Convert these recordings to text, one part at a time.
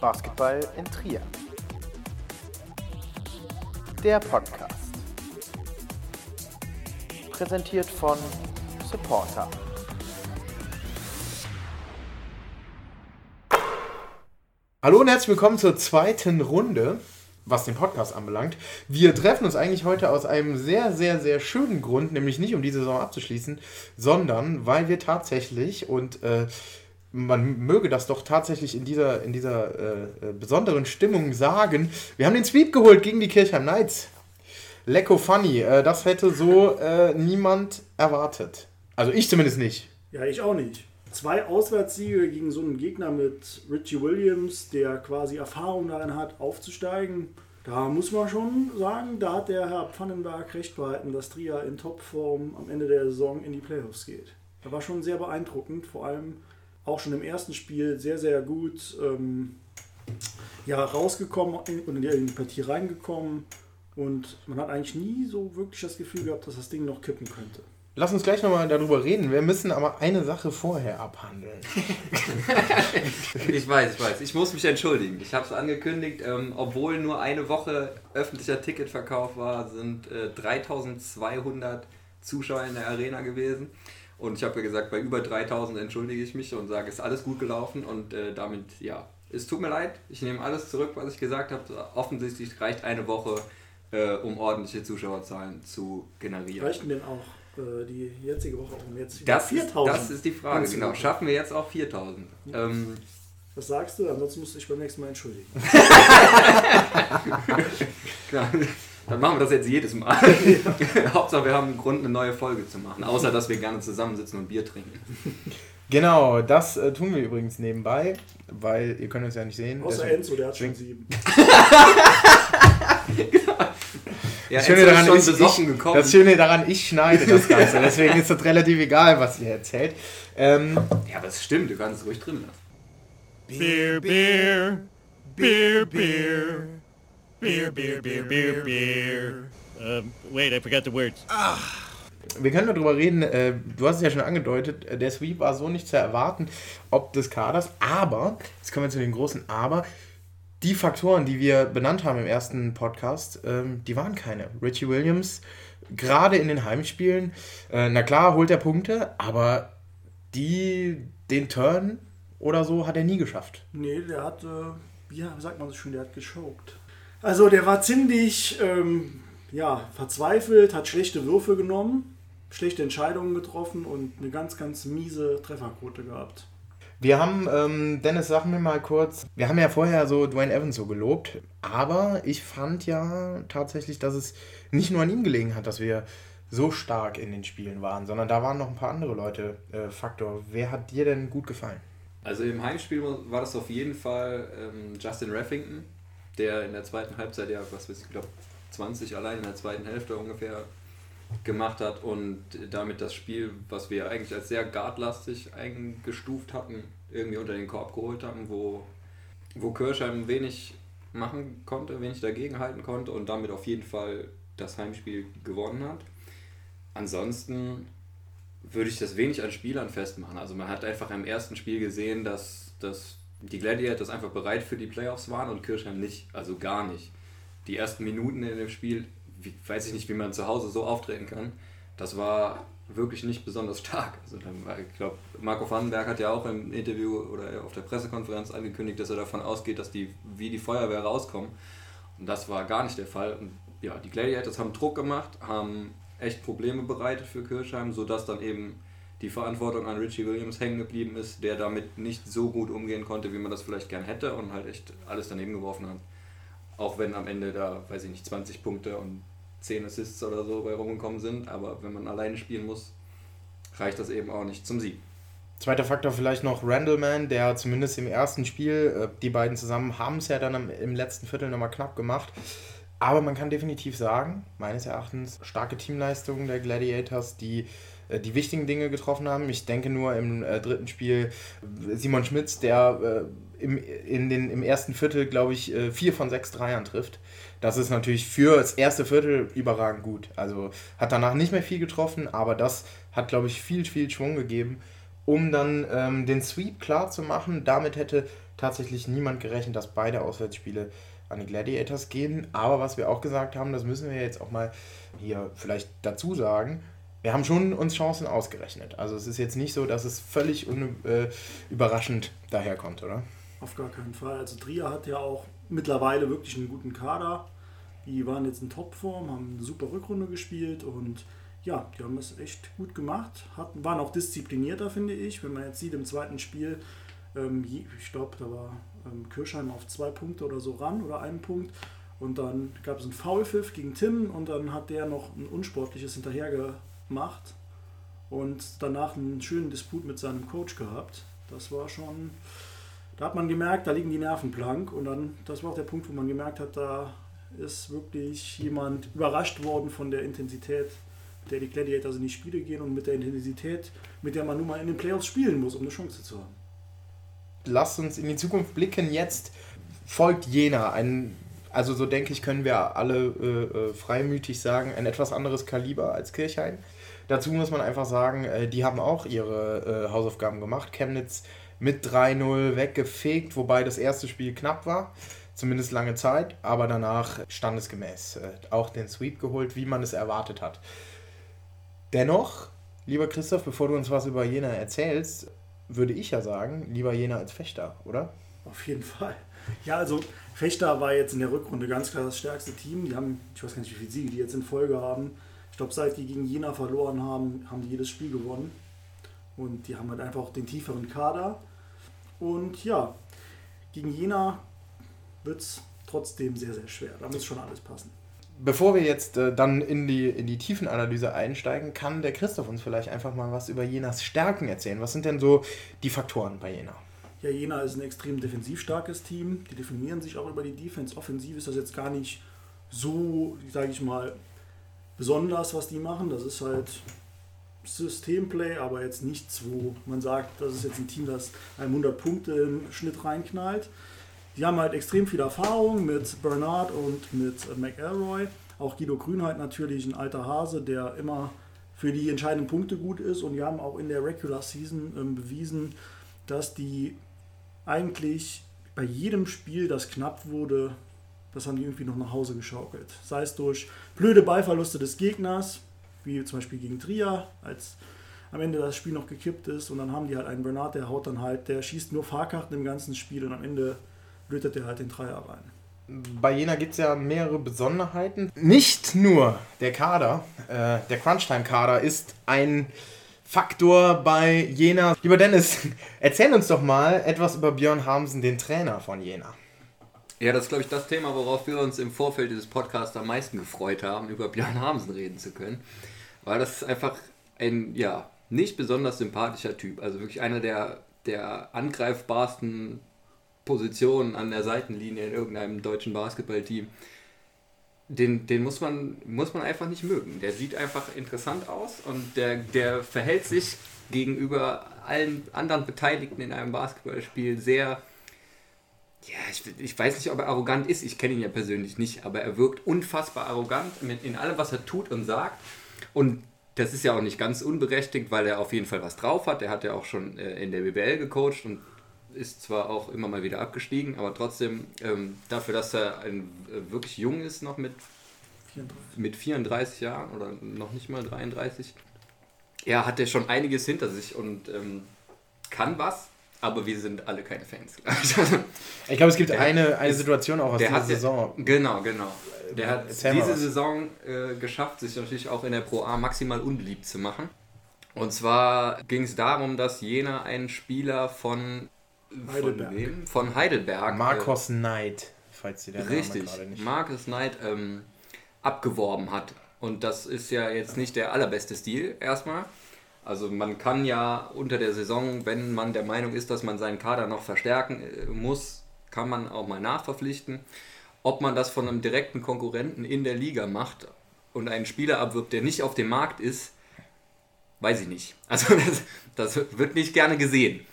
Basketball in Trier. Der Podcast. Präsentiert von Supporter. Hallo und herzlich willkommen zur zweiten Runde, was den Podcast anbelangt. Wir treffen uns eigentlich heute aus einem sehr, sehr, sehr schönen Grund, nämlich nicht um die Saison abzuschließen, sondern weil wir tatsächlich und äh, man möge das doch tatsächlich in dieser, in dieser äh, äh, besonderen Stimmung sagen. Wir haben den Sweep geholt gegen die Kirchheim Knights. Lecko funny. Äh, das hätte so äh, niemand erwartet. Also ich zumindest nicht. Ja, ich auch nicht. Zwei Auswärtssiege gegen so einen Gegner mit Richie Williams, der quasi Erfahrung darin hat, aufzusteigen. Da muss man schon sagen, da hat der Herr Pfannenberg recht behalten, dass Trier in Topform am Ende der Saison in die Playoffs geht. Das war schon sehr beeindruckend, vor allem auch schon im ersten Spiel sehr, sehr gut ähm, ja, rausgekommen und in die Partie reingekommen. Und man hat eigentlich nie so wirklich das Gefühl gehabt, dass das Ding noch kippen könnte. Lass uns gleich nochmal darüber reden. Wir müssen aber eine Sache vorher abhandeln. ich weiß, ich weiß. Ich muss mich entschuldigen. Ich habe es angekündigt. Ähm, obwohl nur eine Woche öffentlicher Ticketverkauf war, sind äh, 3200 Zuschauer in der Arena gewesen. Und ich habe ja gesagt, bei über 3000 entschuldige ich mich und sage, ist alles gut gelaufen und äh, damit, ja, es tut mir leid, ich nehme alles zurück, was ich gesagt habe. Offensichtlich reicht eine Woche, äh, um ordentliche Zuschauerzahlen zu generieren. Reichen denn auch äh, die jetzige Woche, um jetzt das 4000? Ist, das ist die Frage, genau. Schaffen wir jetzt auch 4000? Ja. Ähm, was sagst du? Ansonsten musst du dich beim nächsten Mal entschuldigen. Klar. Dann machen wir das jetzt jedes Mal. Hauptsache, wir haben einen Grund, eine neue Folge zu machen. Außer, dass wir gerne zusammensitzen und Bier trinken. Genau, das äh, tun wir übrigens nebenbei, weil ihr könnt uns ja nicht sehen. Außer Enzo, der hat schon sieben. Ja, das, Schöne daran ist, ich, das Schöne daran, ich schneide das Ganze. Deswegen ist das relativ egal, was ihr erzählt. Ähm, ja, aber es stimmt, du kannst es ruhig drin lassen. Beer, Beer, Beer, Beer. Beer, beer, beer, beer, beer. Um, wait, I forgot the words. Ah. Wir können darüber reden, äh, du hast es ja schon angedeutet, äh, der Sweep war so nicht zu erwarten, ob des Kaders, aber, jetzt kommen wir zu den großen Aber, die Faktoren, die wir benannt haben im ersten Podcast, ähm, die waren keine. Richie Williams, gerade in den Heimspielen, äh, na klar, holt er Punkte, aber die, den Turn oder so hat er nie geschafft. Nee, der hat, äh, ja, sagt man so schön, der hat geschockt. Also der war ziemlich ähm, ja, verzweifelt, hat schlechte Würfe genommen, schlechte Entscheidungen getroffen und eine ganz, ganz miese Trefferquote gehabt. Wir haben, ähm, Dennis, sag mir mal kurz, wir haben ja vorher so Dwayne Evans so gelobt, aber ich fand ja tatsächlich, dass es nicht nur an ihm gelegen hat, dass wir so stark in den Spielen waren, sondern da waren noch ein paar andere Leute äh, Faktor. Wer hat dir denn gut gefallen? Also im Heimspiel war das auf jeden Fall ähm, Justin Reffington, der in der zweiten Halbzeit ja, was weiß ich, glaube 20 allein in der zweiten Hälfte ungefähr gemacht hat und damit das Spiel, was wir eigentlich als sehr guardlastig eingestuft hatten, irgendwie unter den Korb geholt haben, wo, wo Kirschheim wenig machen konnte, wenig dagegen halten konnte und damit auf jeden Fall das Heimspiel gewonnen hat. Ansonsten würde ich das wenig an Spielern festmachen. Also man hat einfach im ersten Spiel gesehen, dass, dass die Gladiators einfach bereit für die Playoffs waren und Kirchheim nicht, also gar nicht. Die ersten Minuten in dem Spiel, wie, weiß ich nicht, wie man zu Hause so auftreten kann, das war wirklich nicht besonders stark. Also war, ich glaube, Marco Vandenberg hat ja auch im Interview oder auf der Pressekonferenz angekündigt, dass er davon ausgeht, dass die wie die Feuerwehr rauskommen. Und das war gar nicht der Fall. Und ja, die Gladiators haben Druck gemacht, haben echt Probleme bereitet für Kirchheim, sodass dann eben die Verantwortung an Richie Williams hängen geblieben ist, der damit nicht so gut umgehen konnte, wie man das vielleicht gern hätte und halt echt alles daneben geworfen hat. Auch wenn am Ende da, weiß ich nicht, 20 Punkte und 10 Assists oder so bei rumgekommen sind, aber wenn man alleine spielen muss, reicht das eben auch nicht zum Sieg. Zweiter Faktor vielleicht noch Randallman, der zumindest im ersten Spiel, äh, die beiden zusammen haben es ja dann im letzten Viertel nochmal knapp gemacht. Aber man kann definitiv sagen, meines Erachtens, starke Teamleistungen der Gladiators, die die wichtigen Dinge getroffen haben. Ich denke nur im äh, dritten Spiel Simon Schmitz, der äh, im, in den, im ersten Viertel, glaube ich, äh, vier von sechs Dreiern trifft. Das ist natürlich für das erste Viertel überragend gut. Also hat danach nicht mehr viel getroffen, aber das hat, glaube ich, viel, viel Schwung gegeben, um dann ähm, den Sweep klar zu machen. Damit hätte tatsächlich niemand gerechnet, dass beide Auswärtsspiele an die Gladiators gehen. Aber was wir auch gesagt haben, das müssen wir jetzt auch mal hier vielleicht dazu sagen, wir haben schon uns Chancen ausgerechnet. Also es ist jetzt nicht so, dass es völlig äh, überraschend daherkommt, oder? Auf gar keinen Fall. Also Trier hat ja auch mittlerweile wirklich einen guten Kader. Die waren jetzt in Topform, haben eine super Rückrunde gespielt und ja, die haben es echt gut gemacht. Hatten, waren auch disziplinierter, finde ich. Wenn man jetzt sieht im zweiten Spiel, ähm, ich glaube, da war ähm, Kirchheim auf zwei Punkte oder so ran oder einen Punkt. Und dann gab es einen Foulpfiff gegen Tim und dann hat der noch ein unsportliches hinterher gemacht und danach einen schönen Disput mit seinem Coach gehabt. Das war schon, da hat man gemerkt, da liegen die Nerven blank und dann, das war auch der Punkt, wo man gemerkt hat, da ist wirklich jemand überrascht worden von der Intensität, mit der die Gladiators in die Spiele gehen und mit der Intensität, mit der man nun mal in den Playoffs spielen muss, um eine Chance zu haben. Lasst uns in die Zukunft blicken. Jetzt folgt Jena, ein also so denke ich, können wir alle äh, äh, freimütig sagen, ein etwas anderes Kaliber als Kirchhain. Dazu muss man einfach sagen, äh, die haben auch ihre äh, Hausaufgaben gemacht. Chemnitz mit 3-0 weggefegt, wobei das erste Spiel knapp war, zumindest lange Zeit, aber danach standesgemäß äh, auch den Sweep geholt, wie man es erwartet hat. Dennoch, lieber Christoph, bevor du uns was über Jena erzählst, würde ich ja sagen, lieber Jena als Fechter, oder? Auf jeden Fall. Ja, also Fechter war jetzt in der Rückrunde ganz klar das stärkste Team. Die haben, ich weiß gar nicht, wie viele Siege die jetzt in Folge haben. Ich glaube, seit die gegen Jena verloren haben, haben die jedes Spiel gewonnen. Und die haben halt einfach den tieferen Kader. Und ja, gegen Jena wird es trotzdem sehr, sehr schwer. Da muss schon alles passen. Bevor wir jetzt äh, dann in die, in die Tiefenanalyse einsteigen, kann der Christoph uns vielleicht einfach mal was über Jenas Stärken erzählen. Was sind denn so die Faktoren bei Jena? Ja, Jena ist ein extrem defensiv starkes Team. Die definieren sich auch über die Defense. Offensiv ist das jetzt gar nicht so, sage ich mal, besonders, was die machen. Das ist halt Systemplay, aber jetzt nichts, wo man sagt, das ist jetzt ein Team, das 100 Punkte im Schnitt reinknallt. Die haben halt extrem viel Erfahrung mit Bernard und mit McElroy. Auch Guido Grünheit natürlich ein alter Hase, der immer für die entscheidenden Punkte gut ist. Und die haben auch in der Regular Season ähm, bewiesen, dass die eigentlich bei jedem Spiel, das knapp wurde, das haben die irgendwie noch nach Hause geschaukelt. Sei es durch blöde Ballverluste des Gegners, wie zum Beispiel gegen Trier, als am Ende das Spiel noch gekippt ist und dann haben die halt einen Bernard, der haut dann halt, der schießt nur Fahrkarten im ganzen Spiel und am Ende lötet er halt den Dreier rein. Bei Jena gibt es ja mehrere Besonderheiten. Nicht nur der Kader, äh, der Crunchtime-Kader ist ein Faktor bei Jena. Lieber Dennis, erzähl uns doch mal etwas über Björn Hamsen, den Trainer von Jena. Ja, das ist, glaube ich, das Thema, worauf wir uns im Vorfeld dieses Podcasts am meisten gefreut haben, über Björn Hamsen reden zu können. Weil das ist einfach ein, ja, nicht besonders sympathischer Typ. Also wirklich einer der, der angreifbarsten Positionen an der Seitenlinie in irgendeinem deutschen Basketballteam den, den muss, man, muss man einfach nicht mögen. Der sieht einfach interessant aus und der, der verhält sich gegenüber allen anderen Beteiligten in einem Basketballspiel sehr, ja, ich, ich weiß nicht, ob er arrogant ist, ich kenne ihn ja persönlich nicht, aber er wirkt unfassbar arrogant in allem, was er tut und sagt. Und das ist ja auch nicht ganz unberechtigt, weil er auf jeden Fall was drauf hat. Er hat ja auch schon äh, in der BBL gecoacht und ist zwar auch immer mal wieder abgestiegen, aber trotzdem ähm, dafür, dass er ein, äh, wirklich jung ist, noch mit 34. mit 34 Jahren oder noch nicht mal 33, ja, hat er schon einiges hinter sich und ähm, kann was, aber wir sind alle keine Fans. ich glaube, es gibt der eine, eine Situation auch aus dieser Saison. Genau, genau. Der hat Erzähl diese Saison äh, geschafft, sich natürlich auch in der Pro A maximal unbeliebt zu machen. Und zwar ging es darum, dass Jena einen Spieler von Heidelberg. Von, wem? Von Heidelberg. Marcos äh, Knight, falls Sie der Richtig, Name gerade nicht. Marcus Knight ähm, abgeworben hat. Und das ist ja jetzt nicht der allerbeste Stil erstmal. Also man kann ja unter der Saison, wenn man der Meinung ist, dass man seinen Kader noch verstärken äh, muss, kann man auch mal nachverpflichten. Ob man das von einem direkten Konkurrenten in der Liga macht und einen Spieler abwirbt, der nicht auf dem Markt ist, weiß ich nicht. Also das, das wird nicht gerne gesehen.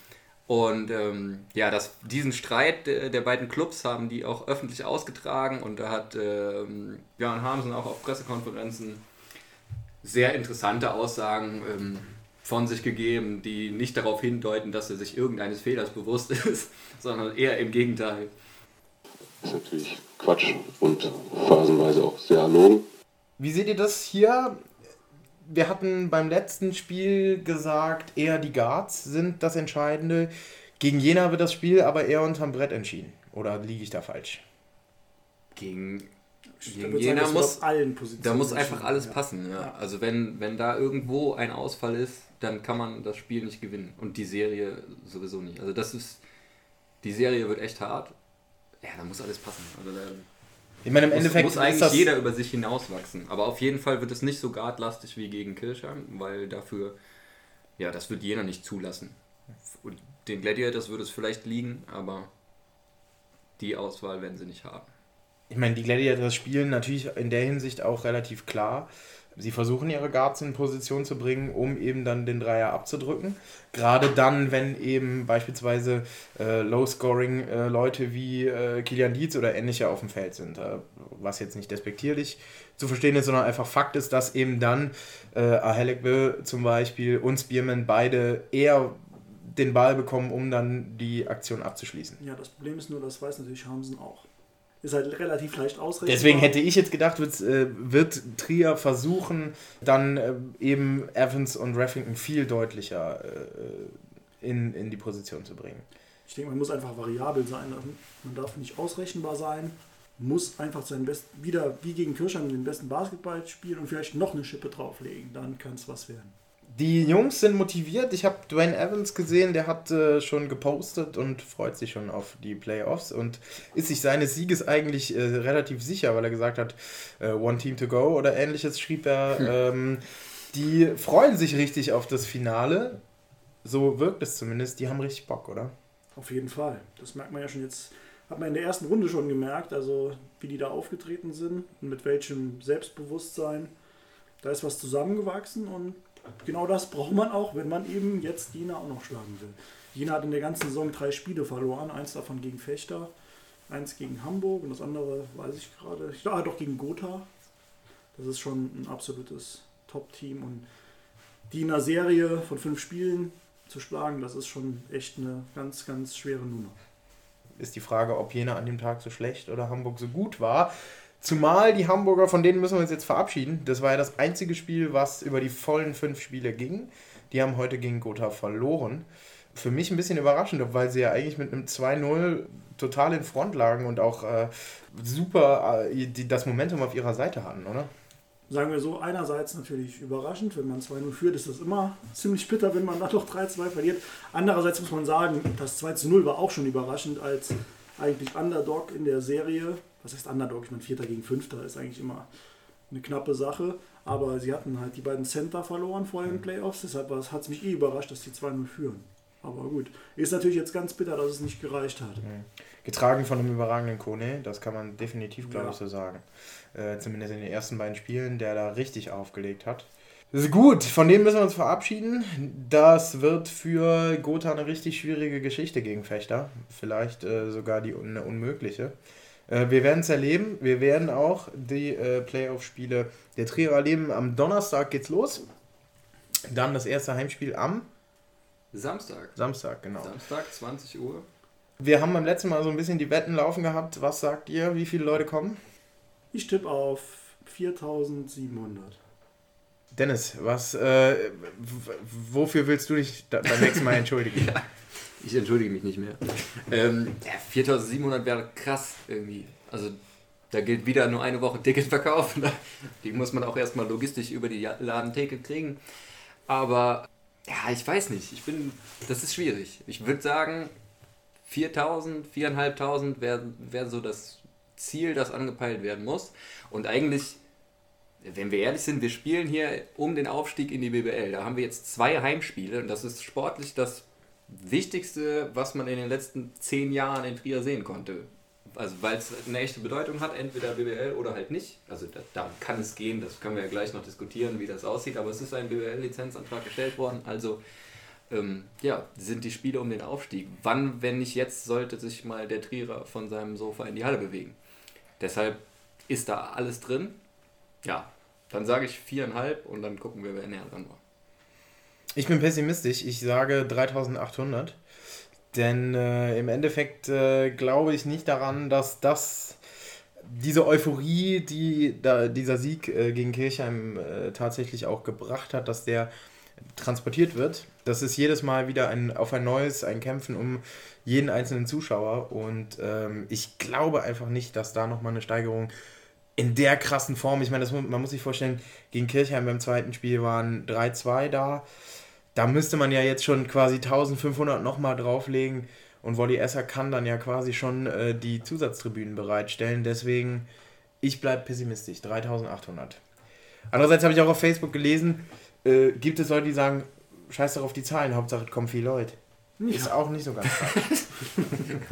Und ähm, ja, das, diesen Streit der, der, beiden Clubs haben die auch öffentlich ausgetragen und da hat ähm, Björn Hamsen auch auf Pressekonferenzen sehr interessante Aussagen ähm, von sich gegeben, die nicht darauf hindeuten, dass er sich irgendeines Fehlers bewusst ist, sondern eher im Gegenteil. Das ist natürlich Quatsch und phasenweise auch sehr erlogen. Wie seht ihr das hier? Wir hatten beim letzten Spiel gesagt, eher die Guards sind das Entscheidende. Gegen Jena wird das Spiel aber eher unterm Brett entschieden. Oder liege ich da falsch? Gegen, gegen Jena muss, da muss einfach alles ja. passen. Ja. Ja. Also wenn, wenn da irgendwo ein Ausfall ist, dann kann man das Spiel nicht gewinnen. Und die Serie sowieso nicht. Also das ist, die Serie wird echt hart. Ja, da muss alles passen. Also da Ich meine, im muss, Endeffekt muss eigentlich jeder über sich hinauswachsen. Aber auf jeden Fall wird es nicht so guardlastig wie gegen Kirchheim, weil dafür, ja, das wird Jena nicht zulassen. Und den Gladiators würde es vielleicht liegen, aber die Auswahl werden sie nicht haben. Ich meine, die Gladiators spielen natürlich in der Hinsicht auch relativ klar. Sie versuchen ihre Guards in Position zu bringen, um eben dann den Dreier abzudrücken. Gerade dann, wenn eben beispielsweise äh, Low-Scoring-Leute wie äh, Kilian Dietz oder ähnliche auf dem Feld sind. Äh, was jetzt nicht despektierlich zu verstehen ist, sondern einfach Fakt ist, dass eben dann äh, Ahelekbe zum Beispiel und Spearman beide eher den Ball bekommen, um dann die Aktion abzuschließen. Ja, das Problem ist nur, das weiß natürlich Hamsen auch. Ist halt relativ leicht ausrechenbar. Deswegen hätte ich jetzt gedacht, wird, äh, wird Trier versuchen, dann äh, eben Evans und Raffington viel deutlicher äh, in, in die Position zu bringen. Ich denke, man muss einfach variabel sein. Also Man darf nicht ausrechenbar sein. Muss einfach seinen besten, wieder wie gegen Kirchheim den besten Basketball spielen und vielleicht noch eine Schippe drauflegen. Dann kann es was werden. Die Jungs sind motiviert. Ich habe Dwayne Evans gesehen, der hat äh, schon gepostet und freut sich schon auf die Playoffs und ist sich seines Sieges eigentlich äh, relativ sicher, weil er gesagt hat, äh, One Team to Go oder ähnliches schrieb er. Ähm, die freuen sich richtig auf das Finale. So wirkt es zumindest. Die haben richtig Bock, oder? Auf jeden Fall. Das merkt man ja schon jetzt. Hat man in der ersten Runde schon gemerkt, also wie die da aufgetreten sind und mit welchem Selbstbewusstsein. Da ist was zusammengewachsen und genau das braucht man auch, wenn man eben jetzt Jena auch noch schlagen will. Jena hat in der ganzen Saison drei Spiele verloren, eins davon gegen Fechter, eins gegen Hamburg und das andere weiß ich gerade, ich ah, doch gegen Gotha. Das ist schon ein absolutes Top-Team und die in einer Serie von fünf Spielen zu schlagen, das ist schon echt eine ganz, ganz schwere Nummer. ist die Frage, ob Jena an dem Tag so schlecht oder Hamburg so gut war. Zumal die Hamburger, von denen müssen wir uns jetzt verabschieden. Das war ja das einzige Spiel, was über die vollen fünf Spiele ging. Die haben heute gegen Gotha verloren. Für mich ein bisschen überraschend, weil sie ja eigentlich mit einem 2-0 total in Front lagen und auch äh, super äh, die, das Momentum auf ihrer Seite hatten, oder? Sagen wir so, einerseits natürlich überraschend, wenn man 2-0 führt, ist das immer ziemlich bitter, wenn man dann doch 3-2 verliert. Andererseits muss man sagen, das 2-0 war auch schon überraschend als eigentlich Underdog in der Serie. Was heißt Underdog? Ich meine, Vierter gegen Fünfter ist eigentlich immer eine knappe Sache. Aber sie hatten halt die beiden Center verloren vor den Playoffs, deshalb hat es mich eh überrascht, dass die 2-0 führen. Aber gut, ist natürlich jetzt ganz bitter, dass es nicht gereicht hat. Getragen von einem überragenden Kone, das kann man definitiv, glaube Ja. ich, so sagen. Äh, zumindest in den ersten beiden Spielen, der da richtig aufgelegt hat. Gut, von dem müssen wir uns verabschieden. Das wird für Gotha eine richtig schwierige Geschichte gegen Fechter. Vielleicht äh, sogar die eine unmögliche. Äh, wir werden es erleben. Wir werden auch die äh, Playoff-Spiele der Trier erleben. Am Donnerstag geht's los. Dann das erste Heimspiel am Samstag. Samstag, genau. Samstag, 20 Uhr. Wir haben beim letzten Mal so ein bisschen die Wetten laufen gehabt. Was sagt ihr? Wie viele Leute kommen? Ich tippe auf 4700. Dennis, was, äh, wofür willst du dich beim nächsten Mal entschuldigen? Ich entschuldige mich nicht mehr. ähm, ja, 4700 wäre krass irgendwie. Also da gilt wieder nur eine Woche Ticketverkauf. Die muss man auch erstmal logistisch über die Ladentheke kriegen. Aber ja, ich weiß nicht. Ich bin, das ist schwierig. Ich würde sagen, 4000, 4500 wäre wär so das Ziel, das angepeilt werden muss. Und eigentlich, wenn wir ehrlich sind, wir spielen hier um den Aufstieg in die BBL. Da haben wir jetzt zwei Heimspiele und das ist sportlich das Wichtigste, was man in den letzten zehn Jahren in Trier sehen konnte. Also weil es eine echte Bedeutung hat, entweder BBL oder halt nicht. Also da, darum kann es gehen, das können wir ja gleich noch diskutieren, wie das aussieht, aber es ist ein BBL-Lizenzantrag gestellt worden, also ähm, ja, sind die Spiele um den Aufstieg. Wann, wenn nicht jetzt, sollte sich mal der Trierer von seinem Sofa in die Halle bewegen. Deshalb ist da alles drin. Ja, dann sage ich viereinhalb und dann gucken wir, wer näher dran war. Ich bin pessimistisch. Ich sage 3800. Denn äh, im Endeffekt äh, glaube ich nicht daran, dass das diese Euphorie, die da dieser Sieg äh, gegen Kirchheim äh, tatsächlich auch gebracht hat, dass der transportiert wird. Das ist jedes Mal wieder ein auf ein neues, ein Kämpfen um jeden einzelnen Zuschauer. Und ähm, ich glaube einfach nicht, dass da nochmal eine Steigerung in der krassen Form, ich meine, das, man muss sich vorstellen, gegen Kirchheim beim zweiten Spiel waren 3-2 da. Da müsste man ja jetzt schon quasi 1500 nochmal drauflegen. Und Wolli Esser kann dann ja quasi schon äh, die Zusatztribünen bereitstellen. Deswegen, ich bleibe pessimistisch. 3800. Andererseits habe ich auch auf Facebook gelesen, äh, gibt es Leute, die sagen, scheiß doch auf die Zahlen, Hauptsache es kommen viele Leute. Ja. Ist auch nicht so ganz falsch.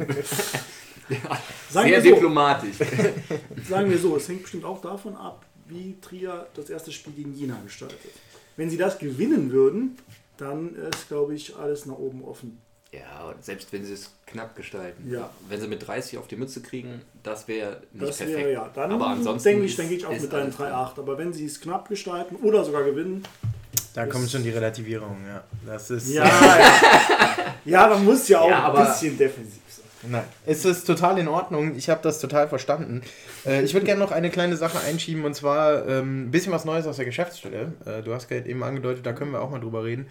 ja, sehr so, diplomatisch. Sagen wir so, es hängt bestimmt auch davon ab, wie Trier das erste Spiel gegen Jena gestaltet. Wenn sie das gewinnen würden, dann ist, glaube ich, alles nach oben offen. Ja, selbst wenn sie es knapp gestalten. Ja. Wenn sie mit 30 auf die Mütze kriegen, das wäre nicht das wär, perfekt. Ja, dann aber ansonsten denke ich, denke ich auch mit deinen 3-8. Aber wenn sie es knapp gestalten oder sogar gewinnen. Da kommt schon die Relativierung, ja. Das ist. Ja, ja. ja man muss ja auch ja, ein bisschen defensiv. Nein, es ist total in Ordnung. Ich habe das total verstanden. Äh, ich würde gerne noch eine kleine Sache einschieben und zwar ähm, ein bisschen was Neues aus der Geschäftsstelle. Äh, du hast gerade eben angedeutet, da können wir auch mal drüber reden.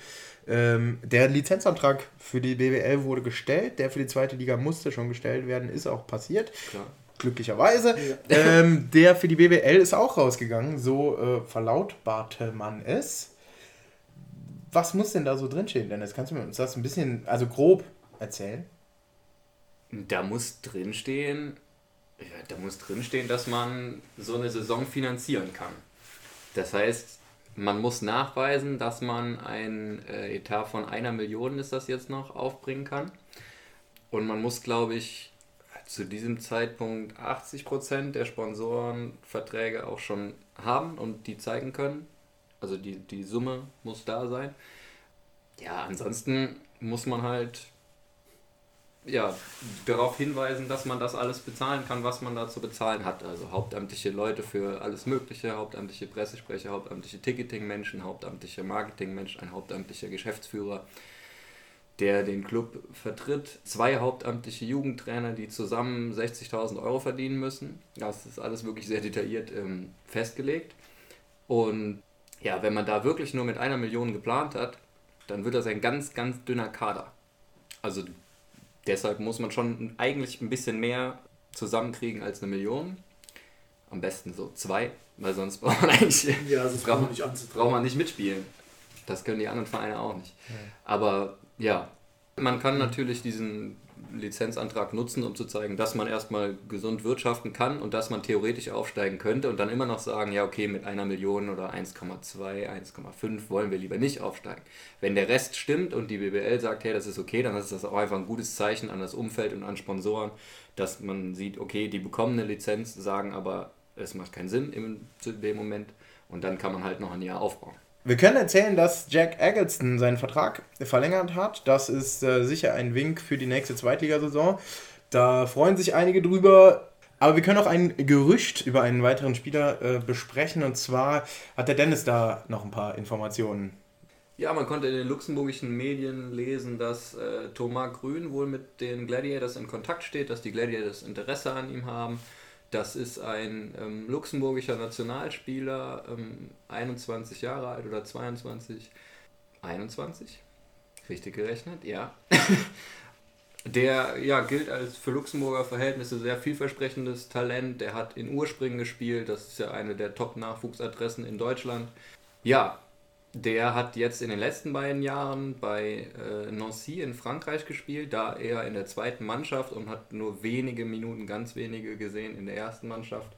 Ähm, der Lizenzantrag für die BWL wurde gestellt, der für die zweite Liga musste schon gestellt werden, ist auch passiert. Klar. Glücklicherweise. Ja. Ähm, der für die BWL ist auch rausgegangen, so äh, verlautbarte man es. Was muss denn da so drinstehen, Dennis? Kannst du mir uns das ein bisschen, also grob erzählen? Da muss drinstehen, ja, da muss drinstehen, dass man so eine Saison finanzieren kann. Das heißt, man muss nachweisen, dass man ein äh, Etat von einer Million, ist das jetzt noch, aufbringen kann. Und man muss, glaube ich, zu diesem Zeitpunkt 80% der Sponsorenverträge auch schon haben und die zeigen können. Also die, die Summe muss da sein. Ja, ansonsten muss man halt ja, darauf hinweisen, dass man das alles bezahlen kann, was man da zu bezahlen hat. Also hauptamtliche Leute für alles Mögliche, hauptamtliche Pressesprecher, hauptamtliche Ticketingmenschen, hauptamtliche Marketingmenschen, ein hauptamtlicher Geschäftsführer, der den Club vertritt, zwei hauptamtliche Jugendtrainer, die zusammen 60.000 Euro verdienen müssen. Das ist alles wirklich sehr detailliert ähm, festgelegt. Und ja, wenn man da wirklich nur mit einer Million geplant hat, dann wird das ein ganz, ganz dünner Kader. Also Deshalb muss man schon eigentlich ein bisschen mehr zusammenkriegen als eine Million. Am besten so zwei, weil sonst braucht man eigentlich ja, sonst braucht, man nicht braucht man nicht mitspielen. Das können die anderen Vereine auch nicht. Ja. Aber ja, man kann natürlich diesen Lizenzantrag nutzen, um zu zeigen, dass man erstmal gesund wirtschaften kann und dass man theoretisch aufsteigen könnte und dann immer noch sagen, ja okay, mit einer Million oder 1,2, 1,5 wollen wir lieber nicht aufsteigen. Wenn der Rest stimmt und die BBL sagt, hey, das ist okay, dann ist das auch einfach ein gutes Zeichen an das Umfeld und an Sponsoren, dass man sieht, okay, die bekommen eine Lizenz, sagen aber, es macht keinen Sinn in dem Moment und dann kann man halt noch ein Jahr aufbauen. Wir können erzählen, dass Jack Eggleston seinen Vertrag verlängert hat. Das ist äh, sicher ein Wink für die nächste Zweitligasaison. Da freuen sich einige drüber. Aber wir können auch ein Gerücht über einen weiteren Spieler äh, besprechen. Und zwar hat der Dennis da noch ein paar Informationen. Ja, man konnte in den luxemburgischen Medien lesen, dass äh, Thomas Grün wohl mit den Gladiators in Kontakt steht, dass die Gladiators Interesse an ihm haben. Das ist ein ähm, luxemburgischer Nationalspieler, ähm, 21 Jahre alt oder 22. 21? Richtig gerechnet, ja. der ja, gilt als für Luxemburger Verhältnisse sehr vielversprechendes Talent. Der hat in Urspringen gespielt, das ist ja eine der Top-Nachwuchsadressen in Deutschland. Ja, der hat jetzt in den letzten beiden Jahren bei äh, Nancy in Frankreich gespielt, da er in der zweiten Mannschaft und hat nur wenige Minuten, ganz wenige gesehen in der ersten Mannschaft.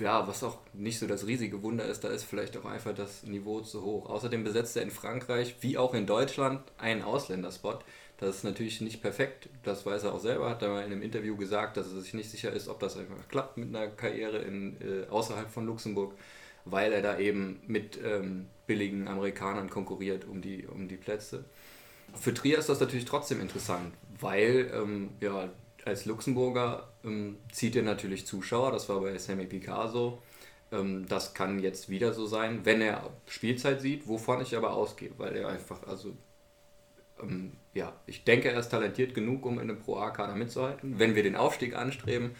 Ja, was auch nicht so das riesige Wunder ist, da ist vielleicht auch einfach das Niveau zu hoch. Außerdem besetzt er in Frankreich, wie auch in Deutschland, einen Ausländerspot. Das ist natürlich nicht perfekt, das weiß er auch selber, hat er mal in einem Interview gesagt, dass er sich nicht sicher ist, ob das einfach klappt mit einer Karriere in, äh, außerhalb von Luxemburg weil er da eben mit ähm, billigen Amerikanern konkurriert um die, um die Plätze. Für Trier ist das natürlich trotzdem interessant, weil ähm, ja, als Luxemburger ähm, zieht er natürlich Zuschauer, das war bei Sammy Picasso. Ähm, das kann jetzt wieder so sein, wenn er Spielzeit sieht, wovon ich aber ausgehe, weil er einfach, also ähm, ja, ich denke, er ist talentiert genug, um in einem Pro-A-Kader mitzuhalten. Wenn wir den Aufstieg anstreben,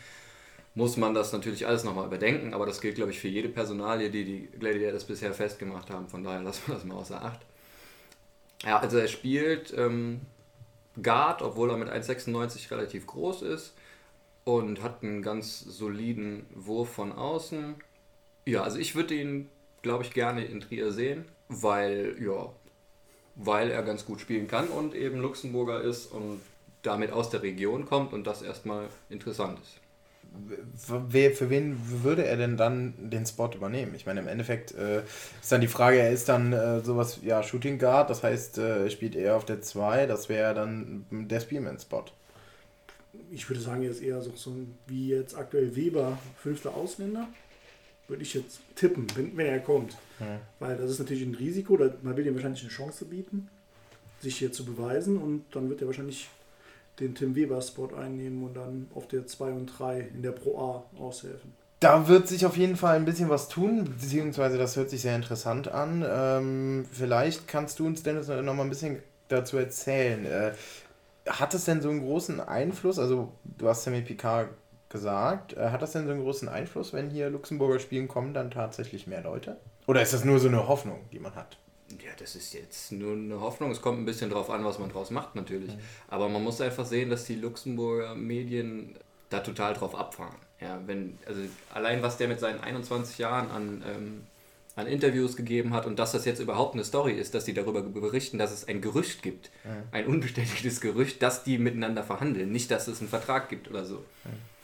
muss man das natürlich alles nochmal überdenken, aber das gilt, glaube ich, für jede Personalie, die die Gladiators bisher festgemacht haben. Von daher lassen wir das mal außer Acht. Ja, also er spielt ähm, Guard, obwohl er mit 1,96 relativ groß ist und hat einen ganz soliden Wurf von außen. Ja, also ich würde ihn, glaube ich, gerne in Trier sehen, weil, ja, weil er ganz gut spielen kann und eben Luxemburger ist und damit aus der Region kommt und das erstmal interessant ist. Für wen würde er denn dann den Spot übernehmen? Ich meine, im Endeffekt äh, ist dann die Frage, er ist dann äh, sowas, ja, Shooting Guard, das heißt, äh, spielt er auf der 2, das wäre dann der Spearman-Spot. Ich würde sagen, er ist eher so, so wie jetzt aktuell Weber, fünfter Ausländer würde ich jetzt tippen, wenn, wenn er kommt. Ja. Weil das ist natürlich ein Risiko, da, man will ihm wahrscheinlich eine Chance bieten, sich hier zu beweisen und dann wird er wahrscheinlich den Tim Weber-Spot einnehmen und dann auf der 2 und 3 in der Pro A aushelfen. Da wird sich auf jeden Fall ein bisschen was tun, beziehungsweise das hört sich sehr interessant an. Ähm, vielleicht kannst du uns, Dennis, noch mal ein bisschen dazu erzählen. Äh, hat es denn so einen großen Einfluss? Also, du hast Sammy Picard gesagt. Äh, hat das denn so einen großen Einfluss, wenn hier Luxemburger spielen, kommen dann tatsächlich mehr Leute? Oder ist das nur so eine Hoffnung, die man hat? Ja, das ist jetzt nur eine Hoffnung. Es kommt ein bisschen drauf an, was man draus macht, natürlich. Mhm. Aber man muss einfach sehen, dass die Luxemburger Medien da total drauf abfahren. Ja, wenn, also allein was der mit seinen 21 Jahren an, ähm, an Interviews gegeben hat und dass das jetzt überhaupt eine Story ist, dass die darüber berichten, dass es ein Gerücht gibt, mhm. ein unbestätigtes Gerücht, dass die miteinander verhandeln, nicht dass es einen Vertrag gibt oder so. Mhm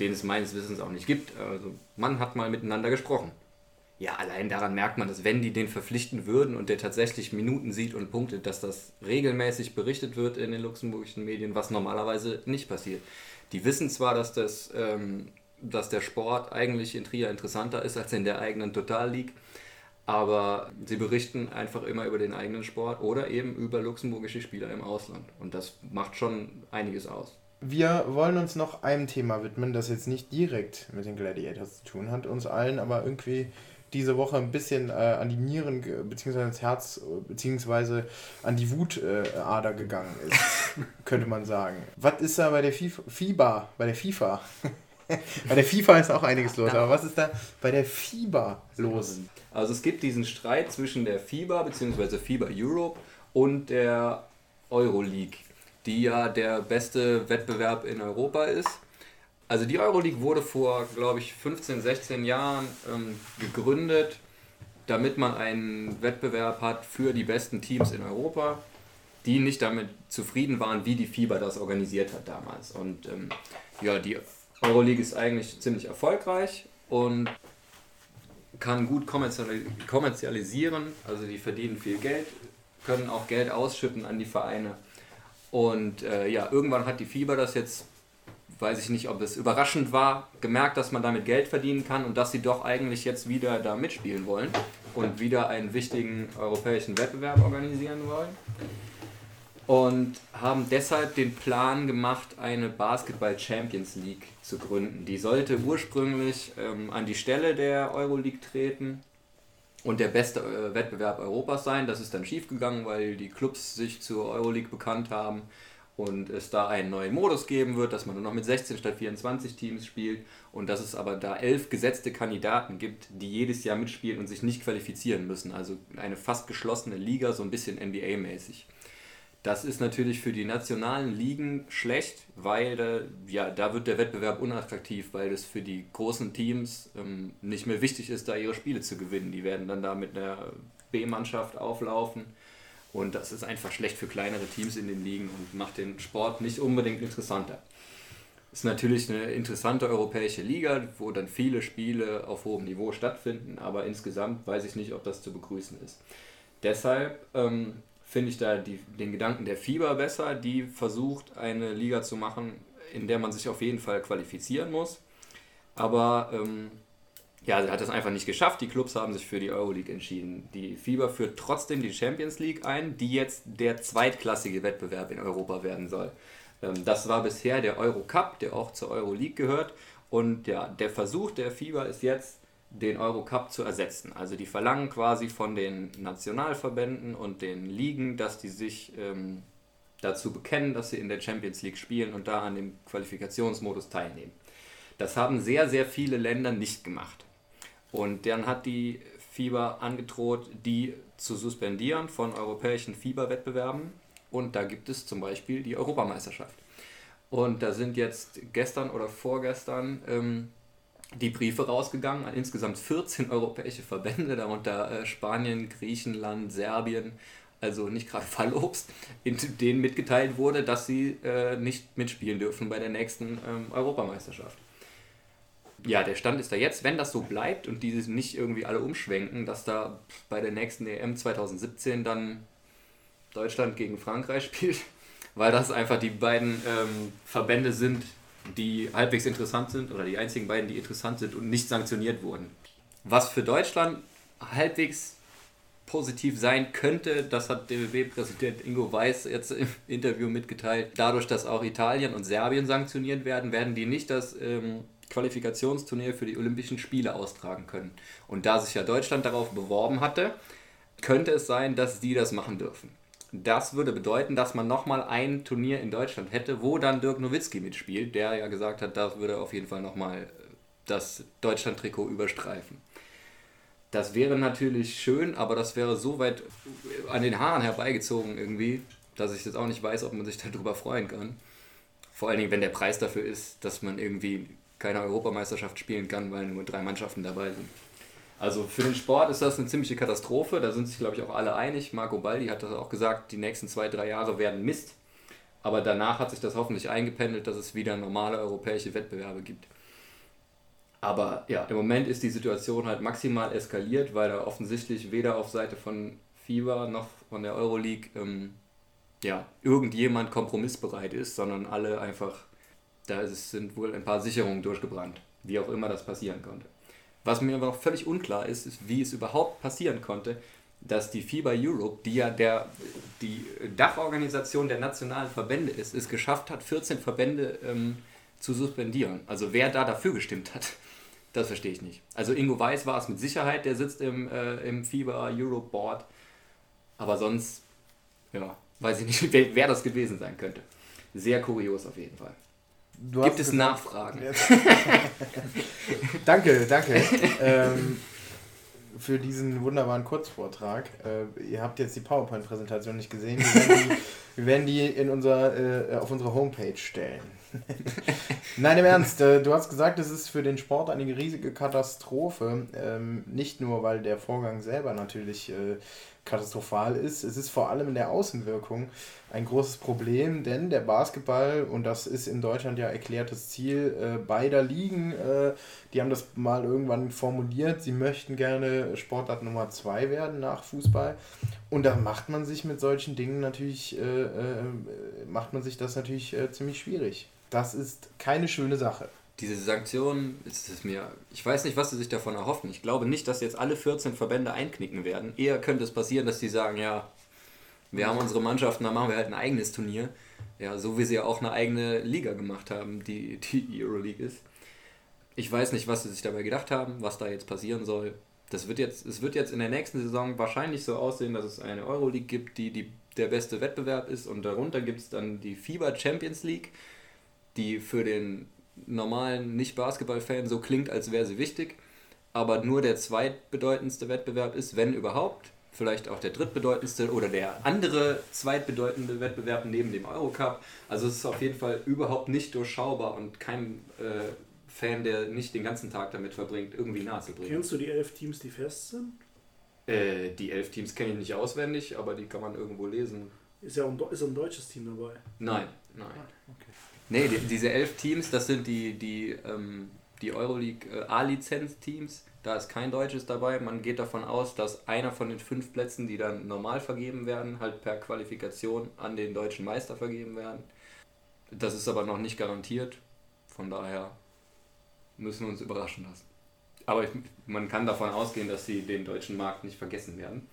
den es meines Wissens auch nicht gibt. Also man hat mal miteinander gesprochen. Ja, allein daran merkt man, dass wenn die den verpflichten würden und der tatsächlich Minuten sieht und punktet, dass das regelmäßig berichtet wird in den luxemburgischen Medien, was normalerweise nicht passiert. Die wissen zwar, dass, das, ähm, dass der Sport eigentlich in Trier interessanter ist als in der eigenen Total League, aber sie berichten einfach immer über den eigenen Sport oder eben über luxemburgische Spieler im Ausland. Und das macht schon einiges aus. Wir wollen uns noch einem Thema widmen, das jetzt nicht direkt mit den Gladiators zu tun hat, uns allen aber irgendwie diese Woche ein bisschen äh, an die Nieren bzw. ans Herz bzw. an die Wutader äh, gegangen ist, könnte man sagen. Was ist da bei der FIFA, FIBA, bei der FIFA? bei der FIFA ist auch einiges los, aber was ist da bei der FIBA los? Also es gibt diesen Streit zwischen der FIBA bzw. FIBA Europe und der Euroleague die ja der beste Wettbewerb in Europa ist. Also die Euroleague wurde vor, glaube ich, 15, 16 Jahren ähm, gegründet, damit man einen Wettbewerb hat für die besten Teams in Europa, die nicht damit zufrieden waren, wie die FIBA das organisiert hat damals. Und ähm, ja, die Euroleague ist eigentlich ziemlich erfolgreich und kann gut kommerzialisieren, also die verdienen viel Geld, können auch Geld ausschütten an die Vereine und äh, ja, irgendwann hat die Fieber das jetzt, weiß ich nicht, ob es überraschend war, gemerkt, dass man damit Geld verdienen kann und dass sie doch eigentlich jetzt wieder da mitspielen wollen und wieder einen wichtigen europäischen Wettbewerb organisieren wollen. Und haben deshalb den Plan gemacht, eine Basketball Champions League zu gründen. Die sollte ursprünglich ähm, an die Stelle der Euroleague treten und der beste äh, Wettbewerb Europas sein. Das ist dann schiefgegangen, weil die Clubs sich zur Euroleague bekannt haben und es da einen neuen Modus geben wird, dass man nur noch mit 16 statt 24 Teams spielt und dass es aber da elf gesetzte Kandidaten gibt, die jedes Jahr mitspielen und sich nicht qualifizieren müssen. Also eine fast geschlossene Liga, so ein bisschen NBA-mäßig. Das ist natürlich für die nationalen Ligen schlecht, weil da, ja, da wird der Wettbewerb unattraktiv, weil es für die großen Teams ähm, nicht mehr wichtig ist, da ihre Spiele zu gewinnen. Die werden dann da mit einer B-Mannschaft auflaufen und das ist einfach schlecht für kleinere Teams in den Ligen und macht den Sport nicht unbedingt interessanter. Ist natürlich eine interessante europäische Liga, wo dann viele Spiele auf hohem Niveau stattfinden, aber insgesamt weiß ich nicht, ob das zu begrüßen ist. Deshalb ähm, finde ich da die, den Gedanken der Fieber besser, die versucht, eine Liga zu machen, in der man sich auf jeden Fall qualifizieren muss. Aber ähm, ja, sie hat das einfach nicht geschafft. Die Clubs haben sich für die Euroleague entschieden. Die Fieber führt trotzdem die Champions League ein, die jetzt der zweitklassige Wettbewerb in Europa werden soll. Ähm, das war bisher der Euro Cup, der auch zur Euroleague gehört. Und ja, der Versuch der Fieber ist jetzt, den Eurocup zu ersetzen. Also die verlangen quasi von den Nationalverbänden und den Ligen, dass die sich ähm, dazu bekennen, dass sie in der Champions League spielen und da an dem Qualifikationsmodus teilnehmen. Das haben sehr, sehr viele Länder nicht gemacht. Und dann hat die FIBA angedroht, die zu suspendieren von europäischen FIBA-Wettbewerben. Und da gibt es zum Beispiel die Europameisterschaft. Und da sind jetzt gestern oder vorgestern ähm, die Briefe rausgegangen an insgesamt 14 europäische Verbände, darunter äh, Spanien, Griechenland, Serbien, also nicht gerade Fallobst, in denen mitgeteilt wurde, dass sie äh, nicht mitspielen dürfen bei der nächsten ähm, Europameisterschaft. Ja, der Stand ist da jetzt, wenn das so bleibt und die nicht irgendwie alle umschwenken, dass da bei der nächsten EM 2017 dann Deutschland gegen Frankreich spielt, weil das einfach die beiden ähm, Verbände sind, die halbwegs interessant sind oder die einzigen beiden, die interessant sind und nicht sanktioniert wurden. Was für Deutschland halbwegs positiv sein könnte, das hat DWB-Präsident Ingo Weiß jetzt im Interview mitgeteilt. Dadurch, dass auch Italien und Serbien sanktioniert werden, werden die nicht das ähm, Qualifikationsturnier für die Olympischen Spiele austragen können. Und da sich ja Deutschland darauf beworben hatte, könnte es sein, dass die das machen dürfen. Das würde bedeuten, dass man nochmal ein Turnier in Deutschland hätte, wo dann Dirk Nowitzki mitspielt, der ja gesagt hat, das würde auf jeden Fall nochmal das Deutschland-Trikot überstreifen. Das wäre natürlich schön, aber das wäre so weit an den Haaren herbeigezogen irgendwie, dass ich jetzt auch nicht weiß, ob man sich darüber freuen kann. Vor allen Dingen, wenn der Preis dafür ist, dass man irgendwie keine Europameisterschaft spielen kann, weil nur drei Mannschaften dabei sind. Also für den Sport ist das eine ziemliche Katastrophe. Da sind sich, glaube ich, auch alle einig. Marco Baldi hat das auch gesagt, die nächsten zwei, drei Jahre werden Mist. Aber danach hat sich das hoffentlich eingependelt, dass es wieder normale europäische Wettbewerbe gibt. Aber ja, im Moment ist die Situation halt maximal eskaliert, weil da offensichtlich weder auf Seite von FIBA noch von der Euroleague ähm, ja, irgendjemand kompromissbereit ist, sondern alle einfach, da sind wohl ein paar Sicherungen durchgebrannt, wie auch immer das passieren konnte. Was mir aber noch völlig unklar ist, ist, wie es überhaupt passieren konnte, dass die FIBA Europe, die ja der, die Dachorganisation der nationalen Verbände ist, es geschafft hat, 14 Verbände ähm, zu suspendieren. Also wer da dafür gestimmt hat, das verstehe ich nicht. Also Ingo Weiß war es mit Sicherheit, der sitzt im, äh, im FIBA Europe Board. Aber sonst, ja, weiß ich nicht, wer, wer das gewesen sein könnte. Sehr kurios auf jeden Fall. Du Gibt es gesagt, Nachfragen? danke, danke. ähm, für diesen wunderbaren Kurzvortrag. Äh, ihr habt jetzt die PowerPoint-Präsentation nicht gesehen. Wir werden die, wir werden die in unser, äh, auf unsere Homepage stellen. Nein, im Ernst, äh, du hast gesagt, es ist für den Sport eine riesige Katastrophe. Ähm, nicht nur, weil der Vorgang selber natürlich äh, katastrophal ist. Es ist vor allem in der Außenwirkung ein großes Problem, denn der Basketball, und das ist in Deutschland ja erklärtes Ziel äh, beider Ligen, äh, die haben das mal irgendwann formuliert, sie möchten gerne Sportart Nummer zwei werden nach Fußball. Und da macht man sich mit solchen Dingen natürlich, äh, äh macht man sich das natürlich äh, ziemlich schwierig. Das ist keine schöne Sache diese Sanktionen, ist es mir, ich weiß nicht, was sie sich davon erhoffen. Ich glaube nicht, dass jetzt alle 14 Verbände einknicken werden. Eher könnte es passieren, dass die sagen, ja, wir haben unsere Mannschaften, dann machen wir halt ein eigenes Turnier. Ja, so wie sie ja auch eine eigene Liga gemacht haben, die die Euroleague ist. Ich weiß nicht, was sie sich dabei gedacht haben, was da jetzt passieren soll. Das wird jetzt, es wird jetzt in der nächsten Saison wahrscheinlich so aussehen, dass es eine Euroleague gibt, die, die der beste Wettbewerb ist und darunter gibt es dann die FIBA Champions League, die für den normalen Nicht-Basketball-Fan so klingt, als wäre sie wichtig, aber nur der zweitbedeutendste Wettbewerb ist, wenn überhaupt. Vielleicht auch der drittbedeutendste oder der andere zweitbedeutende Wettbewerb neben dem Eurocup. Also es ist auf jeden Fall überhaupt nicht durchschaubar und kein äh, Fan, der nicht den ganzen Tag damit verbringt, irgendwie nahe zu bringen. Kennst du die elf Teams, die fest sind? Äh, die elf Teams kenne ich nicht auswendig, aber die kann man irgendwo lesen. Ist ja ein, ist ein deutsches Team dabei? Nein, nein. Ah, okay. Nee, die, diese elf Teams, das sind die, die, ähm, die Euroleague äh, A-Lizenz-Teams. Da ist kein Deutsches dabei. Man geht davon aus, dass einer von den fünf Plätzen, die dann normal vergeben werden, halt per Qualifikation an den deutschen Meister vergeben werden. Das ist aber noch nicht garantiert. Von daher müssen wir uns überraschen lassen. Aber ich, man kann davon ausgehen, dass sie den deutschen Markt nicht vergessen werden.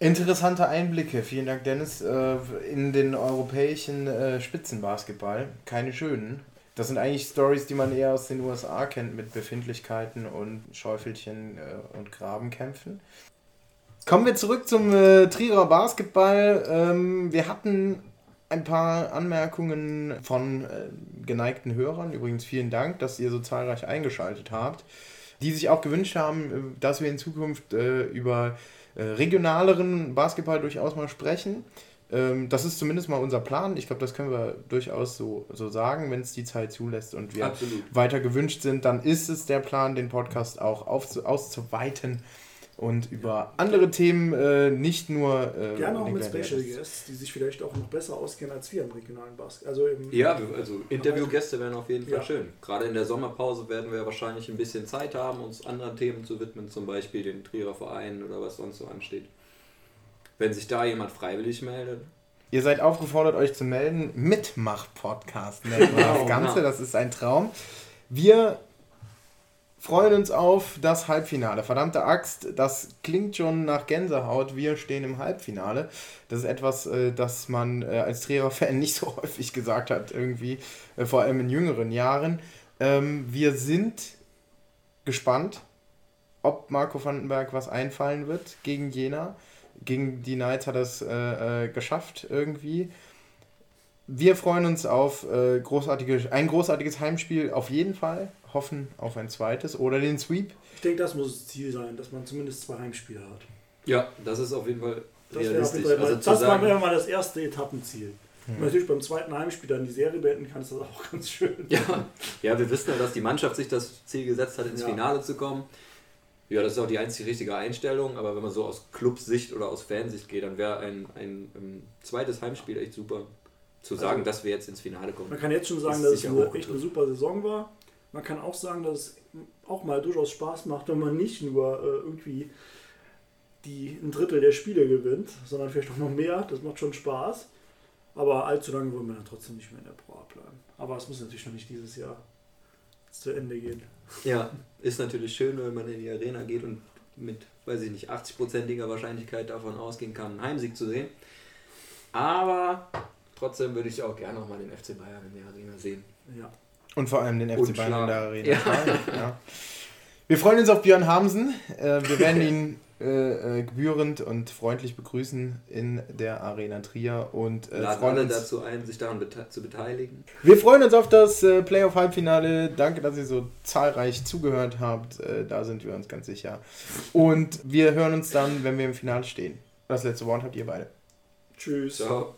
Interessante Einblicke, vielen Dank Dennis, äh, in den europäischen äh, Spitzenbasketball. Keine schönen. Das sind eigentlich Stories, die man eher aus den USA kennt mit Befindlichkeiten und Schäufelchen äh, und Grabenkämpfen. Kommen wir zurück zum Trierer Basketball. Ähm, wir hatten ein paar Anmerkungen von geneigten Hörern. Übrigens vielen Dank, dass ihr so zahlreich eingeschaltet habt, die sich auch gewünscht haben, dass wir in Zukunft über äh, regionaleren Basketball durchaus mal sprechen. Ähm, das ist zumindest mal unser Plan. Ich glaube, das können wir durchaus so, so sagen, wenn es die Zeit zulässt und wir Absolut. weiter gewünscht sind, dann ist es der Plan, den Podcast auch aufzu auszuweiten und über andere Themen äh, nicht nur. Äh, Gerne auch mit. Special Guests, die sich vielleicht auch noch besser auskennen als wir im regionalen Basketball. Also Ja, also Interviewgäste wären auf jeden Fall Ja. schön. Gerade in der Sommerpause werden wir wahrscheinlich ein bisschen Zeit haben, uns anderen Themen zu widmen, zum Beispiel den Trierer Verein oder was sonst so ansteht. Wenn sich da jemand freiwillig meldet. Ihr seid aufgefordert, euch zu melden. Mitmach-Podcast nennt man das Genau, Ganze. genau. Das ist ein Traum. Wir freuen uns auf das Halbfinale. Verdammte Axt, das klingt schon nach Gänsehaut. Wir stehen im Halbfinale. Das ist etwas, äh, das man äh, als Trierer-Fan nicht so häufig gesagt hat, irgendwie, äh, vor allem in jüngeren Jahren. Ähm, wir sind gespannt, ob Marco Vandenberg was einfallen wird gegen Jena. Gegen die Knights hat er es geschafft irgendwie. Wir freuen uns auf großartige, ein großartiges Heimspiel auf jeden Fall. Hoffen auf ein zweites oder den Sweep. Ich denke, das muss das Ziel sein, dass man zumindest zwei Heimspiele hat. Ja, das ist auf jeden Fall Das wäre auf realistisch. jeden Fall Also mal, das war sagen, wäre mal das erste Etappenziel. Wenn man natürlich beim zweiten Heimspiel dann die Serie beenden kann, ist das auch ganz schön. ja, ja, wir wissen ja, dass die Mannschaft sich das Ziel gesetzt hat, ins Ja. Finale zu kommen. Ja, das ist auch die einzige richtige Einstellung, aber wenn man so aus Clubsicht oder aus Fansicht geht, dann wäre ein, ein, ähm, zweites Heimspiel echt super. Zu sagen, dass wir jetzt ins Finale kommen. Man kann jetzt schon sagen, dass es eine, echt eine super Saison war. Man kann auch sagen, dass es auch mal durchaus Spaß macht, wenn man nicht nur äh, irgendwie die, ein Drittel der Spiele gewinnt, sondern vielleicht auch noch mehr. Das macht schon Spaß. Aber allzu lange wollen wir dann trotzdem nicht mehr in der Pro bleiben. Aber es muss natürlich noch nicht dieses Jahr zu Ende gehen. Ja, ist natürlich schön, wenn man in die Arena geht und mit, weiß ich nicht, 80%iger Wahrscheinlichkeit davon ausgehen kann, einen Heimsieg zu sehen. Aber trotzdem würde ich auch gerne nochmal den FC Bayern in der Arena sehen. Ja. Und vor allem den FC Bayern in der. Arena. Ja. Ja. Wir freuen uns auf Björn Hamsen. Äh, wir werden ihn äh, äh, gebührend und freundlich begrüßen in der Arena Trier und äh, Laden freuen alle uns. dazu ein, sich daran bete zu beteiligen. Wir freuen uns auf das äh, Playoff-Halbfinale. Danke, dass ihr so zahlreich zugehört habt. Äh, da sind wir uns ganz sicher. Und wir hören uns dann, wenn wir im Finale stehen. Das letzte Wort habt ihr beide. Tschüss. Ciao.